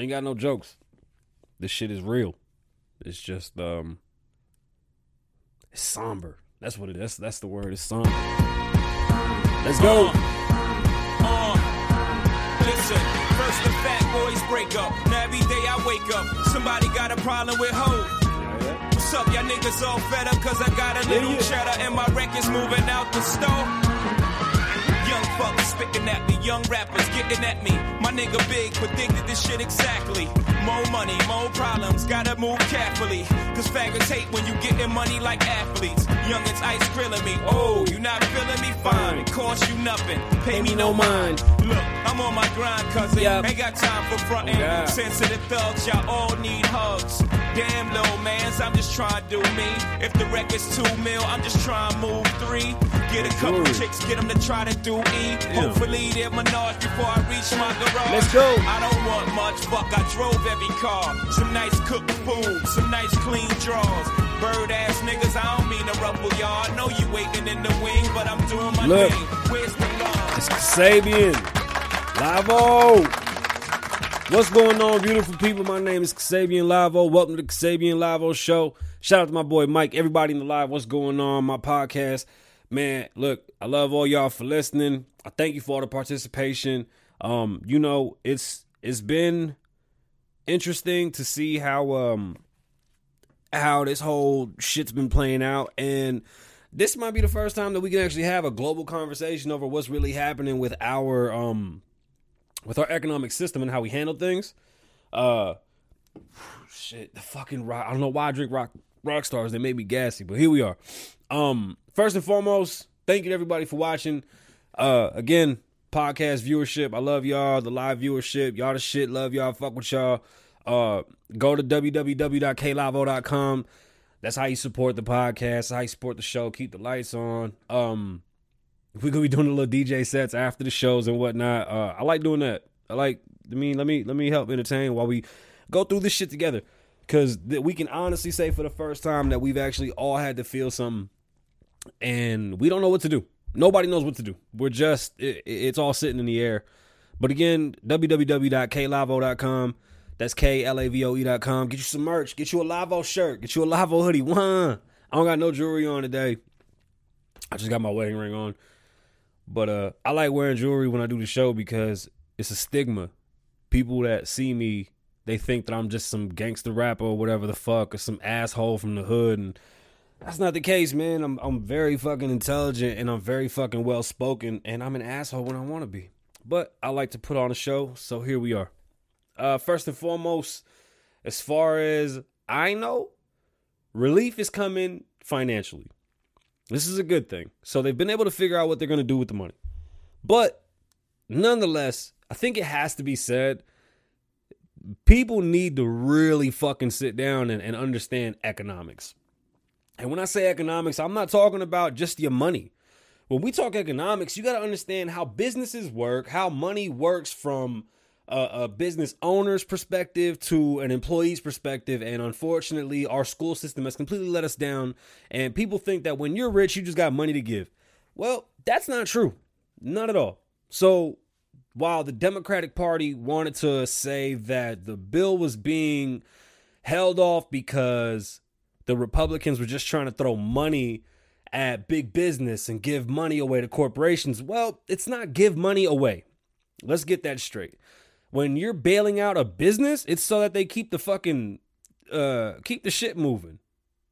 Ain't got no jokes. This shit is real. It's just um it's somber. That's what it is. That's, that's the word. It's somber. Let's go. Uh, listen, first the fat boys break up. Now every day I wake up, somebody got a problem with hoes. What's up, y'all niggas all fed up cause I got a little yeah. cheddar and my record's moving out the store? Young fuckers spitting at me, young rappers getting at me. My nigga Big predicted this shit exactly. More money, more problems, gotta move carefully. Cause faggots hate when you getting money like athletes. Young Youngins ice grilling me, oh, you not feeling me? Fine, it costs you nothing. Pay me no mind. Look, I'm on my grind, cousin. Yup. Ain't got time for frontin'. Yeah. Sensitive thugs, y'all all need hugs. Damn, little mans, I'm just trying to do me. If the record's two mil, I'm just trying to move three. Get a couple Ooh. chicks, get them to try to do E. Hopefully they're menage before I reach my garage. Let's go. I don't want much, fuck, I drove every car. Some nice cooked food, some nice clean drawers. Bird ass niggas, I don't mean to ruffle y'all. I know you waiting in the wing, but I'm doing my Look. thing. Where's the love? It's Kasabian. Lavoe. What's going on, beautiful people? My name is Kasabian Lavoe. Welcome to the Kasabian Lavoe Show. Shout out to my boy Mike, everybody in the live. What's going on? My podcast. Man, look, I love all y'all for listening. I thank you for all the participation. Um, you know, it's it's been interesting to see how um how this whole shit's been playing out and this might be the first time that we can actually have a global conversation over what's really happening with our um with our economic system and how we handle things. Uh shit, the fucking rock I don't know why I drink rock rock stars, they made me gassy, but here we are. Um first and foremost, thank you to everybody for watching. Uh again, podcast viewership. I love y'all, the live viewership. Y'all the shit, love y'all, fuck with y'all. Uh go to www.klavoe.com. That's how you support the podcast. How you support the show. Keep the lights on. Um, we're gonna be doing a little DJ sets after the shows and whatnot. Uh, I like doing that. I like. I mean, let me let me help entertain while we go through this shit together. Cause th- we can honestly say for the first time that we've actually all had to feel something, and we don't know what to do. Nobody knows what to do. We're just it, it's all sitting in the air. But again, www.klavoe.com. That's K L A V O E.com. Get you some merch. Get you a Lavoe shirt. Get you a Lavoe hoodie. One. I don't got no jewelry on today. I just got my wedding ring on. But uh I like wearing jewelry when I do the show because it's a stigma. People that see me, they think that I'm just some gangster rapper or whatever the fuck, or some asshole from the hood and that's not the case, man. I'm I'm very fucking intelligent and I'm very fucking well spoken and I'm an asshole when I want to be. But I like to put on a show, so here we are. Uh first and foremost, as far as I know, relief is coming financially. This is a good thing. So they've been able to figure out what they're going to do with the money. But nonetheless, I think it has to be said people need to really fucking sit down and, and understand economics. And when I say economics, I'm not talking about just your money. When we talk economics, you got to understand how businesses work, how money works from a, a business owner's perspective to an employee's perspective. And unfortunately, our school system has completely let us down. And people think that when you're rich, you just got money to give. Well, that's not true. Not at all. So while the Democratic Party wanted to say that the bill was being held off because the Republicans were just trying to throw money at big business and give money away to corporations, well, it's not give money away. Let's get that straight. When you're bailing out a business, it's so that they keep the fucking uh keep the shit moving.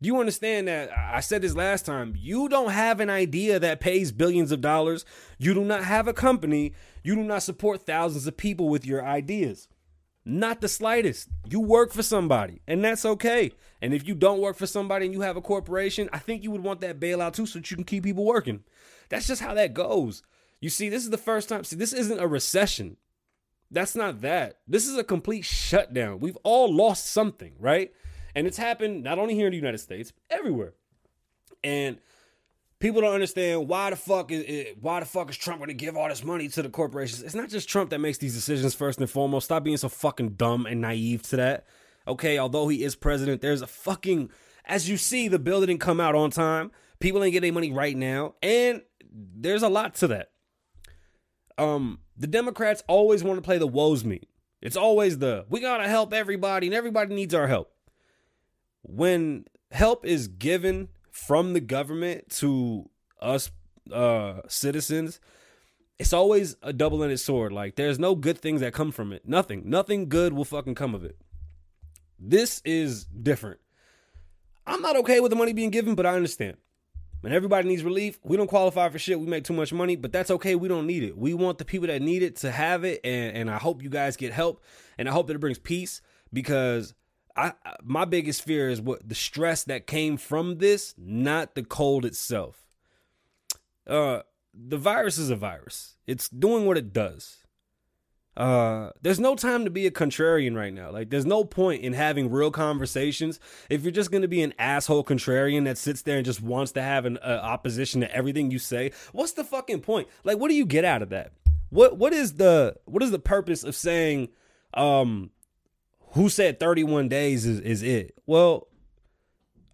Do you understand that I said this last time. You don't have an idea that pays billions of dollars. You do not have a company. You do not support thousands of people with your ideas. Not the slightest. You work for somebody, and that's okay. And if you don't work for somebody and you have a corporation, I think you would want that bailout too so that you can keep people working. That's just how that goes. You see, this is the first time. See, this isn't a recession. That's not that. This is a complete shutdown. We've all lost something, right? And it's happened not only here in the United States, everywhere. And people don't understand why the fuck is it, why the fuck is Trump going to give all this money to the corporations? It's not just Trump that makes these decisions first and foremost. Stop being so fucking dumb and naive to that. Okay, although he is president, there's a fucking as you see the bill didn't come out on time. People ain't getting money right now, and there's a lot to that. Um, the Democrats always want to play the woes me. It's always the we gotta help everybody and everybody needs our help. When help is given from the government to us uh citizens, it's always a double-ended sword. Like there's no good things that come from it. Nothing. Nothing good will fucking come of it. This is different. I'm not okay with the money being given, but I understand. When everybody needs relief, we don't qualify for shit. We make too much money, but that's okay. We don't need it. We want the people that need it to have it, and, and I hope you guys get help, and I hope that it brings peace because I my biggest fear is what the stress that came from this, not the cold itself. Uh, the virus is a virus. It's doing what it does. Uh, there's no time to be a contrarian right now. Like, there's no point in having real conversations if you're just going to be an asshole contrarian that sits there and just wants to have an uh, opposition to everything you say. What's the fucking point? Like, what do you get out of that? What what is the what is the purpose of saying, um, who said 31 days is is it? Well,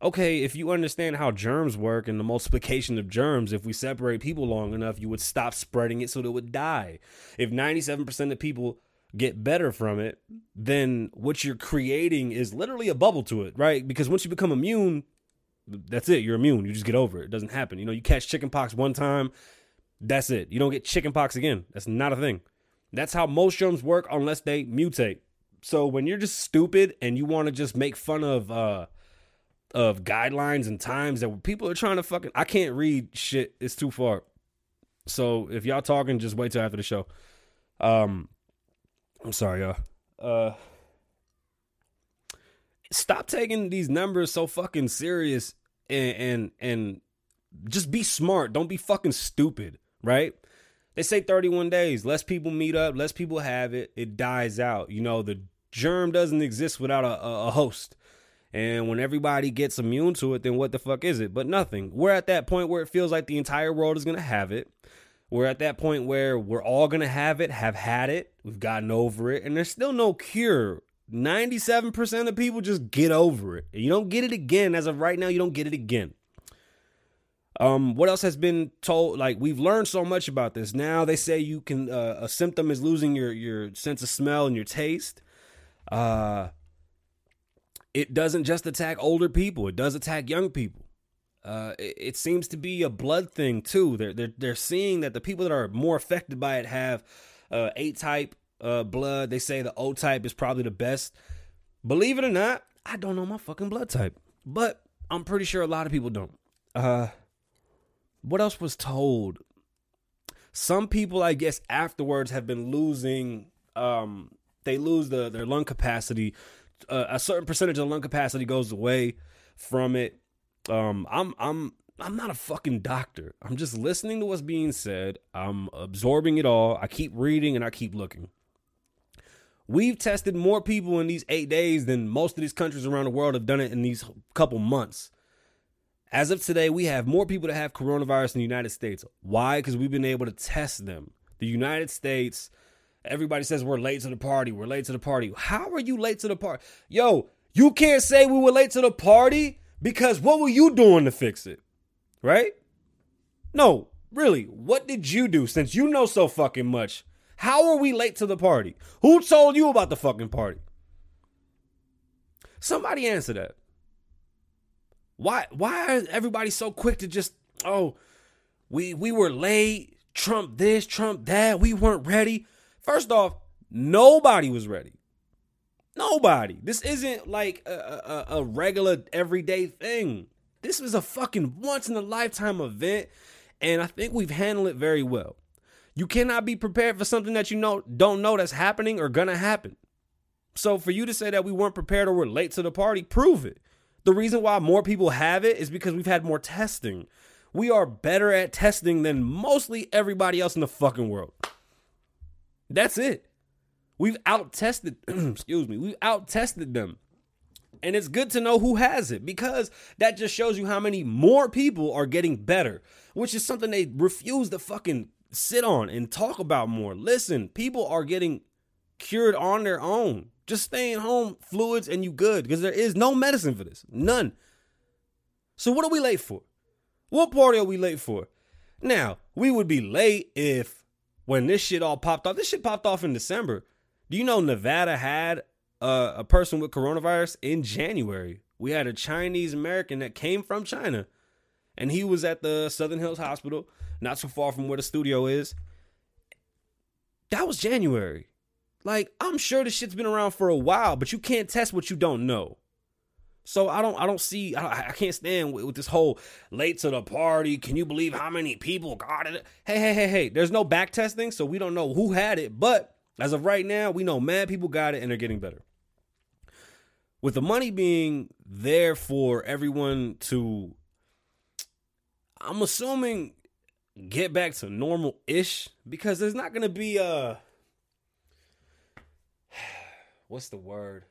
okay, if you understand how germs work and the multiplication of germs, if we separate people long enough, you would stop spreading it so it would die. If 97% of people get better from it, then what you're creating is literally a bubble to it, right? Because once you become immune, that's it. You're immune. You just get over it. It doesn't happen. You know, you catch chickenpox one time, that's it. You don't get chickenpox again. That's not a thing. That's how most germs work unless they mutate. So when you're just stupid and you want to just make fun of uh of guidelines and times that people are trying to fucking I can't read shit. It's too far. So if y'all talking, just wait till after the show. Um I'm sorry, y'all. Uh stop taking these numbers so fucking serious and and and just be smart. Don't be fucking stupid, right? They say 31 days. Less people meet up, less people have it, it dies out. You know, the germ doesn't exist without a, a, a host. And when everybody gets immune to it, then what the fuck is it? But nothing. We're at that point where it feels like the entire world is going to have it. We're at that point where we're all going to have it, have had it. We've gotten over it. And there's still no cure. 97% of people just get over it. You don't get it again. As of right now, you don't get it again. Um, what else has been told? Like we've learned so much about this. Now they say you can uh, a symptom is losing your your sense of smell and your taste. Uh, it doesn't just attack older people; it does attack young people. Uh, it, it, seems to be a blood thing too. They're they're they're seeing that the people that are more affected by it have uh, A type uh, blood. They say the O type is probably the best. Believe it or not, I don't know my fucking blood type, but I'm pretty sure a lot of people don't. Uh, what else was told? Some people, I guess, afterwards have been losing. Um, they lose the their lung capacity a certain percentage of lung capacity goes away from it. Um, I'm I'm I'm not a fucking doctor. I'm just listening to what's being said. I'm absorbing it all. I keep reading and I keep looking. We've tested more people in these eight days than most of these countries around the world have done it in these couple months. As of today, we have more people that have coronavirus in the United States. Why? Because we've been able to test them. The United States Everybody says we're late to the party. We're late to the party. How are you late to the party? Yo, you can't say we were late to the party because what were you doing to fix it? Right? No, really. What did you do since you know so fucking much? How are we late to the party? Who told you about the fucking party? Somebody answer that. Why why is everybody so quick to just oh we we were late, Trump this, Trump that, we weren't ready. First off, nobody was ready. Nobody. This isn't like a, a, a regular everyday thing. This was a fucking once in a lifetime event, and I think we've handled it very well. You cannot be prepared for something that you know don't know that's happening or gonna happen. So for you to say that we weren't prepared or we're late to the party, prove it. The reason why more people have it is because we've had more testing. We are better at testing than mostly everybody else in the fucking world. That's it. We've out tested, excuse me, we've out tested them. And it's good to know who has it because that just shows you how many more people are getting better, which is something they refuse to fucking sit on and talk about more. Listen, people are getting cured on their own. Just staying home, fluids, and you good because there is no medicine for this. None. So, what are we late for? What party are we late for? Now, we would be late if when this shit all popped off, this shit popped off in December. Do you know Nevada had a, a person with coronavirus in January? We had a Chinese American that came from China, and he was at the Southern Hills Hospital, not so far from where the studio is. That was January. Like, I'm sure this shit's been around for a while, but you can't test what you don't know. So I don't, I don't see, I, I can't stand with, with, this whole late to the party. Can you believe how many people got it? Hey, hey, hey, hey. There's no back testing, so we don't know who had it. But as of right now, we know mad people got it and they're getting better. With the money being there for everyone to, I'm assuming, get back to normal ish because there's not to be a, what's the word?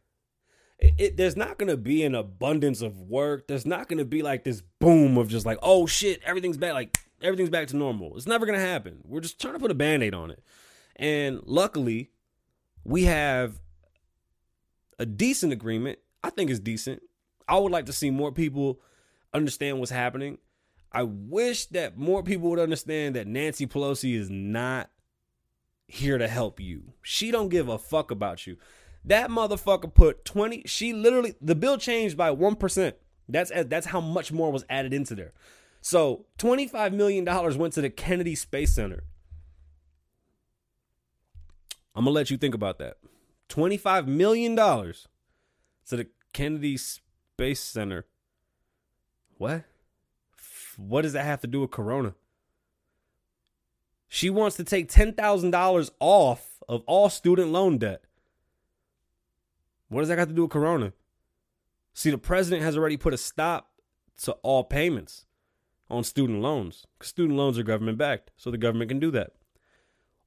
It, there's not going to be an abundance of work. There's not going to be like this boom of just like, oh shit, everything's back. Like everything's back to normal. It's never going to happen. We're just trying to put a band aid on it. And luckily, we have a decent agreement. I think it's decent. I would like to see more people understand what's happening. I wish that more people would understand that Nancy Pelosi is not here to help you. She don't give a fuck about you. That motherfucker put 20 she literally the bill changed by 1%. That's that's how much more was added into there. So, 25 million dollars went to the Kennedy Space Center. I'm going to let you think about that. 25 million dollars to the Kennedy Space Center. What? What does that have to do with corona? She wants to take $10,000 off of all student loan debt. What does that got to do with Corona? See, the president has already put a stop to all payments on student loans. Because student loans are government backed, so the government can do that.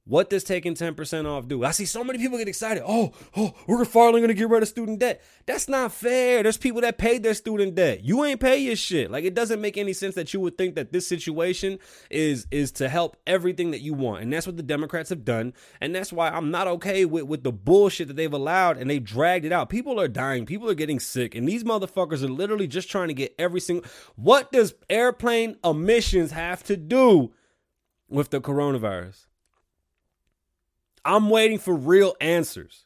What does taking 10% off do? I see so many people get excited. Oh, oh, we're finally gonna get rid of student debt. That's not fair. There's people that paid their student debt. You ain't pay your shit. Like it doesn't make any sense that you would think that this situation is is to help everything that you want. And that's what the Democrats have done. And that's why I'm not okay with, with the bullshit that they've allowed and they've dragged it out. People are dying, people are getting sick, and these motherfuckers are literally just trying to get every single what does airplane emissions have to do with the coronavirus? I'm waiting for real answers.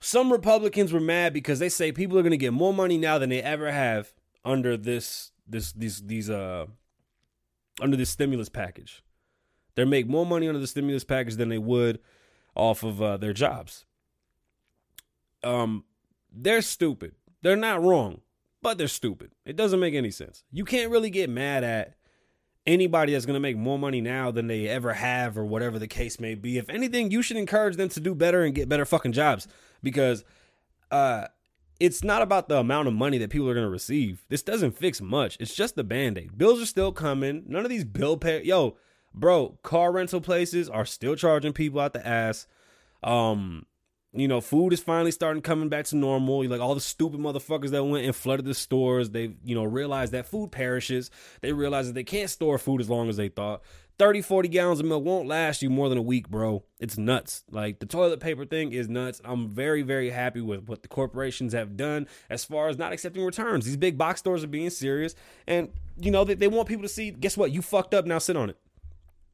Some Republicans were mad because they say people are going to get more money now than they ever have under this this these these uh under this stimulus package. They make more money under the stimulus package than they would off of uh, their jobs. Um, they're stupid. They're not wrong, but they're stupid. It doesn't make any sense. You can't really get mad at anybody that's going to make more money now than they ever have or whatever the case may be. If anything, you should encourage them to do better and get better fucking jobs because uh it's not about the amount of money that people are going to receive. This doesn't fix much. It's just the band-aid. Bills are still coming. None of these bill pay yo, bro, car rental places are still charging people out the ass. Um you know, food is finally starting coming back to normal. Like all the stupid motherfuckers that went and flooded the stores, they, you know, realized that food perishes. They realized that they can't store food as long as they thought. 30, 40 gallons of milk won't last you more than a week, bro. It's nuts. Like the toilet paper thing is nuts. I'm very, very happy with what the corporations have done as far as not accepting returns. These big box stores are being serious. And, you know, they, they want people to see, guess what? You fucked up, now sit on it.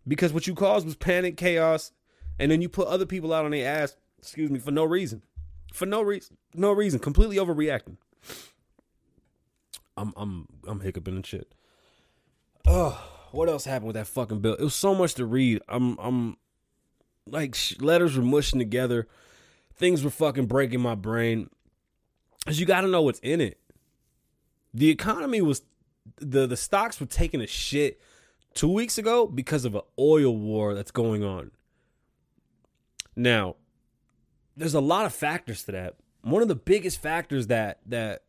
Because what you caused was panic, chaos, and then you put other people out on their ass excuse me, for no reason. For no reason. No reason. Completely overreacting. I'm I'm I'm hiccuping and shit. Oh, what else happened with that fucking bill? It was so much to read. I'm I'm like letters were mushing together. Things were fucking breaking my brain. Cause you got to know what's in it. The economy was the the stocks were taking a shit two weeks ago because of an oil war that's going on. Now, there's a lot of factors to that. One of the biggest factors that that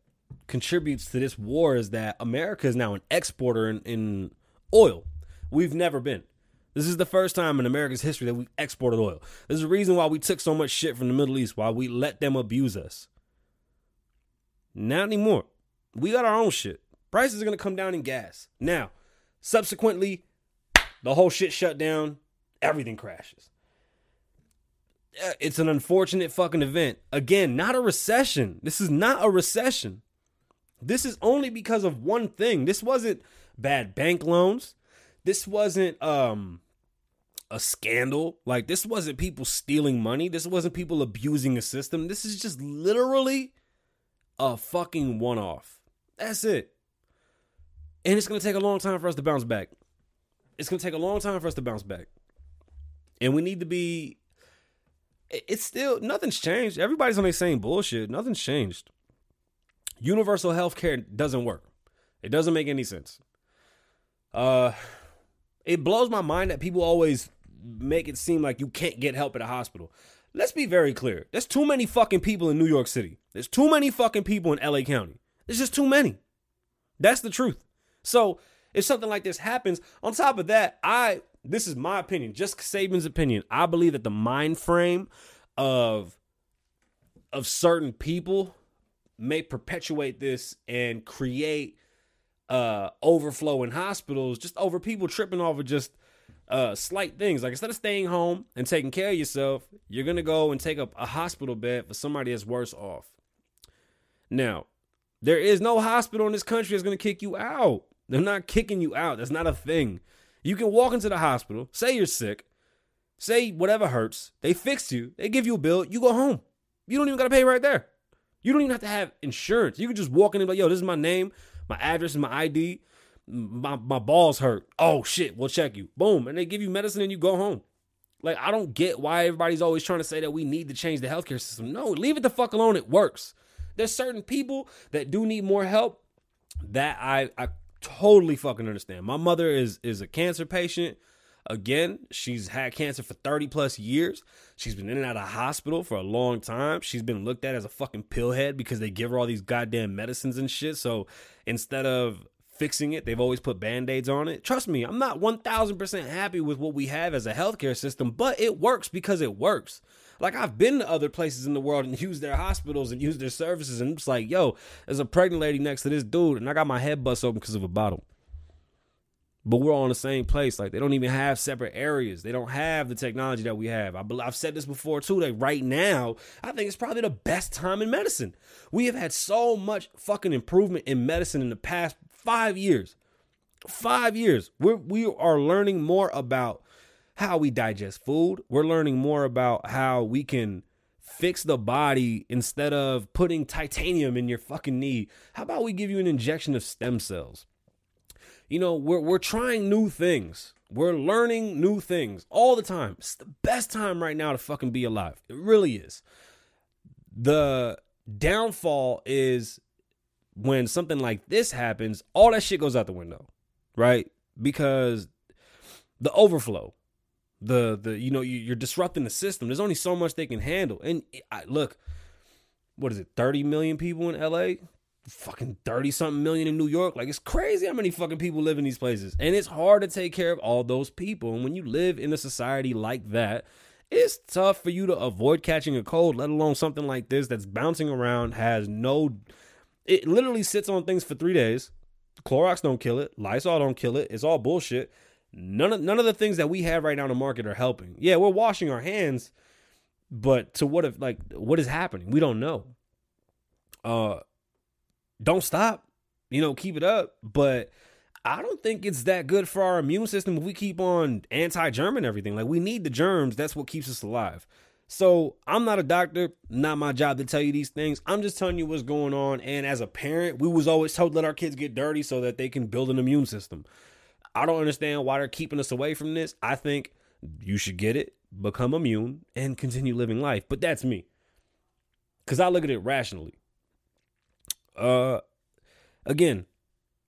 contributes to this war is that America is now an exporter in, in oil. We've never been. This is the first time in America's history that we've exported oil. There's a reason why we took so much shit from the Middle East, why we let them abuse us. Not anymore. We got our own shit. Prices are going to come down in gas. Now, subsequently, the whole shit shut down, everything crashes. Uh, it's an unfortunate fucking event. Again, not a recession. This is not a recession. This is only because of one thing. This wasn't bad bank loans. This wasn't um a scandal. Like this wasn't people stealing money. This wasn't people abusing a system. This is just literally a fucking one off. That's it. And it's going to take a long time for us to bounce back. It's going to take a long time for us to bounce back. And we need to be it's still nothing's changed. Everybody's on the same bullshit. Nothing's changed. Universal health care doesn't work. It doesn't make any sense. Uh it blows my mind that people always make it seem like you can't get help at a hospital. Let's be very clear. There's too many fucking people in New York City. There's too many fucking people in LA County. There's just too many. That's the truth. So, if something like this happens, on top of that, I this is my opinion, just Saban's opinion. I believe that the mind frame of of certain people may perpetuate this and create uh overflow in hospitals just over people tripping of just uh slight things. Like instead of staying home and taking care of yourself you're gonna go and take up a hospital bed for somebody that's worse off. Now there is no hospital in this country that's gonna kick you out. They're not kicking you out. That's not a thing you can walk into the hospital, say you're sick, say whatever hurts, they fix you, they give you a bill, you go home. You don't even gotta pay right there. You don't even have to have insurance. You can just walk in and be like, yo, this is my name, my address, and my ID. My my balls hurt. Oh shit, we'll check you. Boom. And they give you medicine and you go home. Like, I don't get why everybody's always trying to say that we need to change the healthcare system. No, leave it the fuck alone. It works. There's certain people that do need more help that I, I totally fucking understand. My mother is is a cancer patient. Again, she's had cancer for 30 plus years. She's been in and out of hospital for a long time. She's been looked at as a fucking pillhead because they give her all these goddamn medicines and shit. So instead of fixing it, they've always put band-aids on it. Trust me, I'm not 1000% happy with what we have as a healthcare system, but it works because it works. Like I've been to other places in the world and used their hospitals and used their services, and it's like, yo, there's a pregnant lady next to this dude, and I got my head bust open because of a bottle. But we're all in the same place. Like they don't even have separate areas. They don't have the technology that we have. I I've said this before too. That right now, I think it's probably the best time in medicine. We have had so much fucking improvement in medicine in the past five years. Five years. We're we are learning more about how we digest food. We're learning more about how we can fix the body instead of putting titanium in your fucking knee. How about we give you an injection of stem cells? You know, we're we're trying new things. We're learning new things all the time. It's the best time right now to fucking be alive. It really is. The downfall is when something like this happens, all that shit goes out the window, right? Because the overflow, the the you know you, are disrupting the system. There's only so much they can handle. And I, look, what is it? 30 million people in LA, fucking 30 something million in New York. Like it's crazy how many fucking people live in these places, and it's hard to take care of all those people. And when you live in a society like that. It's tough for you to avoid catching a cold, let alone something like this that's bouncing around, has no it literally sits on things for three days. Clorox don't kill it. Lysol don't kill it. It's all bullshit. None of none of the things that we have right now in the market are helping. Yeah, we're washing our hands, but to what if like what is happening? We don't know. Uh don't stop. You know, keep it up. But I don't think it's that good for our immune system if we keep on anti-germ and everything. Like we need the germs. That's what keeps us alive. So I'm not a doctor, not my job to tell you these things. I'm just telling you what's going on. And as a parent, we was always told let our kids get dirty so that they can build an immune system. I don't understand why they're keeping us away from this. I think you should get it, become immune, and continue living life. But that's me. Cause I look at it rationally. Uh again,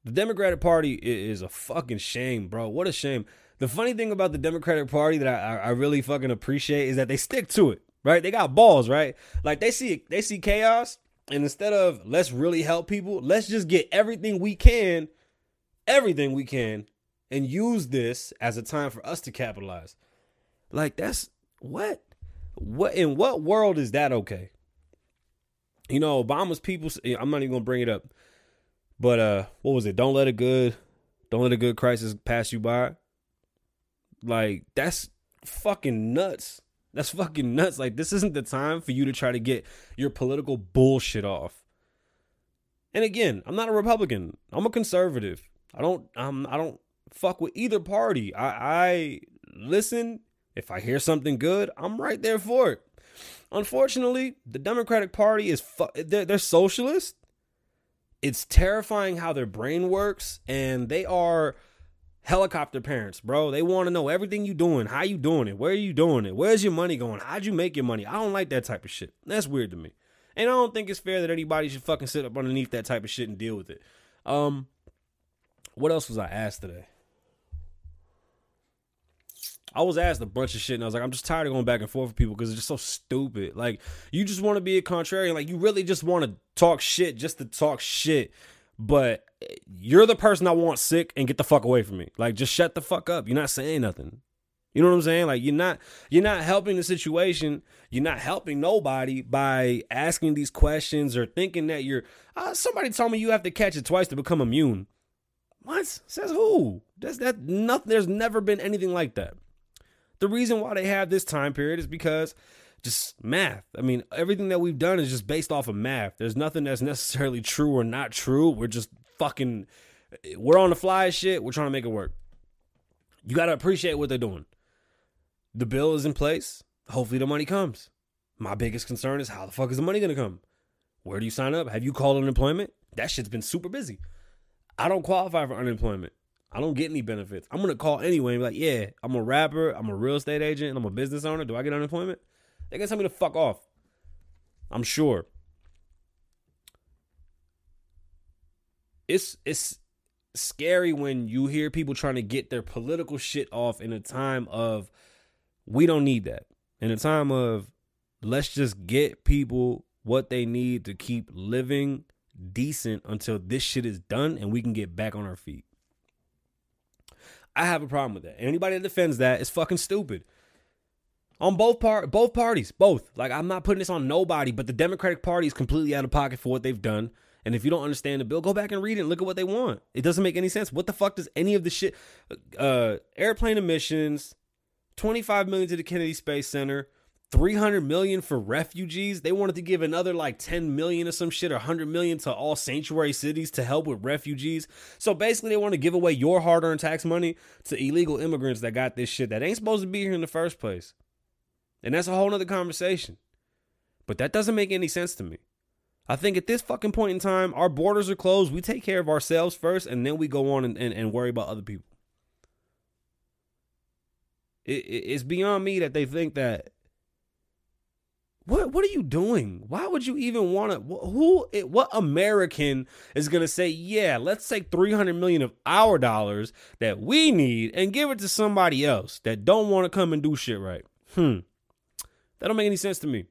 the Democratic Party is a fucking shame, bro. What a shame. The funny thing about the Democratic Party that I, I really fucking appreciate is that they stick to it, right? They got balls, right? Like they see they see chaos, and instead of let's really help people, let's just get everything we can, everything we can, and use this as a time for us to capitalize. Like that's what what in what world is that okay? You know, Obama's people I'm not even going to bring it up. But uh what was it? Don't let a good don't let a good crisis pass you by. Like that's fucking nuts. That's fucking nuts. Like this isn't the time for you to try to get your political bullshit off. And again, I'm not a Republican. I'm a conservative. I don't I'm I don't fuck with either party. I, I listen If I hear something good, I'm right there for it. Unfortunately, the Democratic Party is fu- they're, they're socialist. It's terrifying how their brain works, and they are helicopter parents, bro. They want to know everything you doing, how you doing it, where are you doing it, where's your money going, how'd you make your money. I don't like that type of shit. That's weird to me, and I don't think it's fair that anybody should fucking sit up underneath that type of shit and deal with it. Um, what else was I asked today? I was asked a bunch of shit, and I was like, I'm just tired of going back and forth with people because it's just so stupid. Like, you just want to be a contrarian. Like, you really just want to talk shit just to talk shit. But you're the person I want sick and get the fuck away from me. Like, just shut the fuck up. You're not saying nothing. You know what I'm saying? Like, you're not you're not helping the situation. You're not helping nobody by asking these questions or thinking that you're. Uh, somebody told me you have to catch it twice to become immune. What says who? There's that nothing. There's never been anything like that. The reason why they have this time period is because just math. I mean, everything that we've done is just based off of math. There's nothing that's necessarily true or not true. We're just fucking, we're on the fly shit. We're trying to make it work. You got to appreciate what they're doing. The bill is in place. Hopefully, the money comes. My biggest concern is how the fuck is the money going to come? Where do you sign up? Have you called unemployment? That shit's been super busy. I don't qualify for unemployment. I don't get any benefits. I'm gonna call anyway and be like, yeah, I'm a rapper, I'm a real estate agent, and I'm a business owner. Do I get unemployment? They gonna tell me to fuck off. I'm sure. It's it's scary when you hear people trying to get their political shit off in a time of we don't need that. In a time of let's just get people what they need to keep living decent until this shit is done and we can get back on our feet. I have a problem with that. Anybody that defends that is fucking stupid. On both part, both parties, both. Like I'm not putting this on nobody, but the Democratic Party is completely out of pocket for what they've done. And if you don't understand the bill, go back and read it and look at what they want. It doesn't make any sense. What the fuck does any of the shit? Uh, airplane emissions, 25 million to the Kennedy Space Center, 300 million for refugees. They wanted to give another like 10 million or some shit or 100 million to all sanctuary cities to help with refugees. So basically, they want to give away your hard earned tax money to illegal immigrants that got this shit that ain't supposed to be here in the first place. And that's a whole nother conversation. But that doesn't make any sense to me. I think at this fucking point in time, our borders are closed. We take care of ourselves first, and then we go on and, and, and worry about other people. It, it, it's beyond me that they think that what what are you doing? Why would you even want to? Who? What American is gonna say, yeah, let's take three hundred million of our dollars that we need and give it to somebody else that don't want to come and do shit right? Hmm, that don't make any sense to me.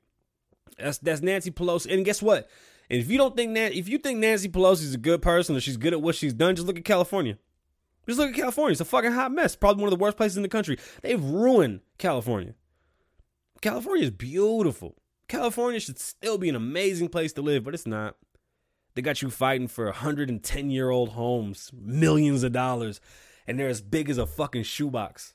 That's that's Nancy Pelosi, and guess what? And if you don't think that, if you think Nancy Pelosi is a good person or she's good at what she's done, just look at California. Just look at California. It's a fucking hot mess. Probably one of the worst places in the country. They've ruined California. California is beautiful. California should still be an amazing place to live, but it's not. They got you fighting for 110 year old homes, millions of dollars, and they're as big as a fucking shoebox.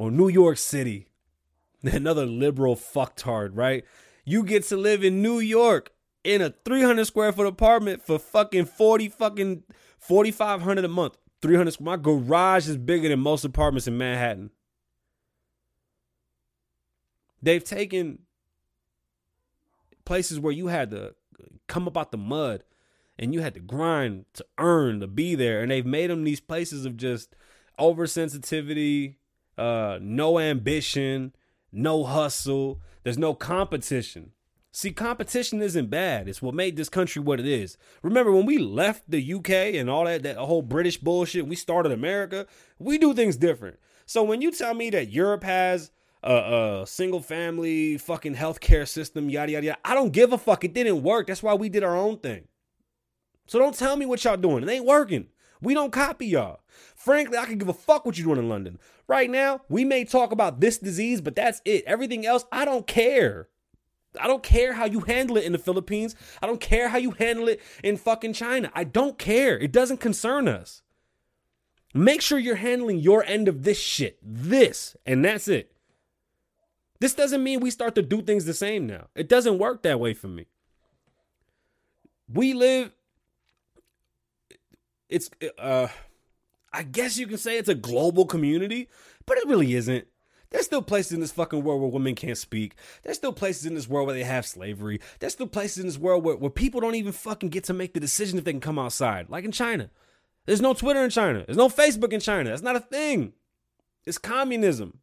Or New York City, another liberal fucktard, right? You get to live in New York in a 300 square foot apartment for fucking 40 fucking 4500 a month. 300 my garage is bigger than most apartments in Manhattan. They've taken places where you had to come up out the mud and you had to grind to earn to be there. And they've made them these places of just oversensitivity uh no ambition no hustle. There's no competition. See competition isn't bad. It's what made this country what it is. Remember when we left the uk and all that that whole british bullshit we started america? We do things different. So when you tell me that europe has a, single family fucking healthcare system, yada yada yada. I don't give a fuck. It didn't work. That's why we did our own thing. So don't tell me what y'all doing. It ain't working. We don't copy y'all. Frankly, I can give a fuck what you're doing in London. Right now, we may talk about this disease, but that's it. Everything else, I don't care. I don't care how you handle it in the Philippines. I don't care how you handle it in fucking China. I don't care. It doesn't concern us. Make sure you're handling your end of this shit. This, and that's it. This doesn't mean we start to do things the same now. It doesn't work that way for me. We live it's uh I guess you can say it's a global community, but it really isn't. There's still places in this fucking world where women can't speak. There's still places in this world where they have slavery. There's still places in this world where, where people don't even fucking get to make the decision if they can come outside, like in China. There's no Twitter in China. There's no Facebook in China. That's not a thing. It's communism.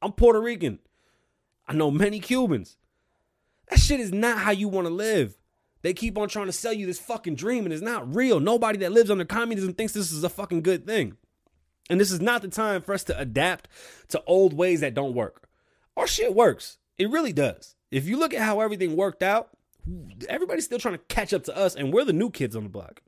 I'm Puerto Rican. I know many Cubans. That shit is not how you want to live. They keep on trying to sell you this fucking dream and it's not real. Nobody that lives under communism thinks this is a fucking good thing. And this is not the time for us to adapt to old ways that don't work. Our shit works. It really does. If you look at how everything worked out, everybody's still trying to catch up to us and we're the new kids on the block.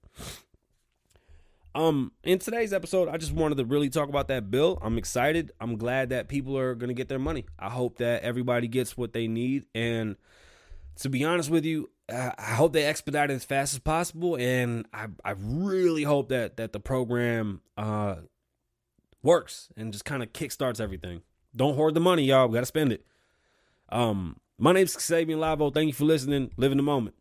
Um, in today's episode, I just wanted to really talk about that bill. I'm excited. I'm glad that people are to get their money. I hope that everybody gets what they need. And to be honest with you, I hope they expedite it as fast as possible. And I, I really hope that that the program uh works and just kind of kickstarts everything. Don't hoard the money, y'all. We gotta spend it. Um, my name's Xavier Lavoe. Thank you for listening. Live in the moment.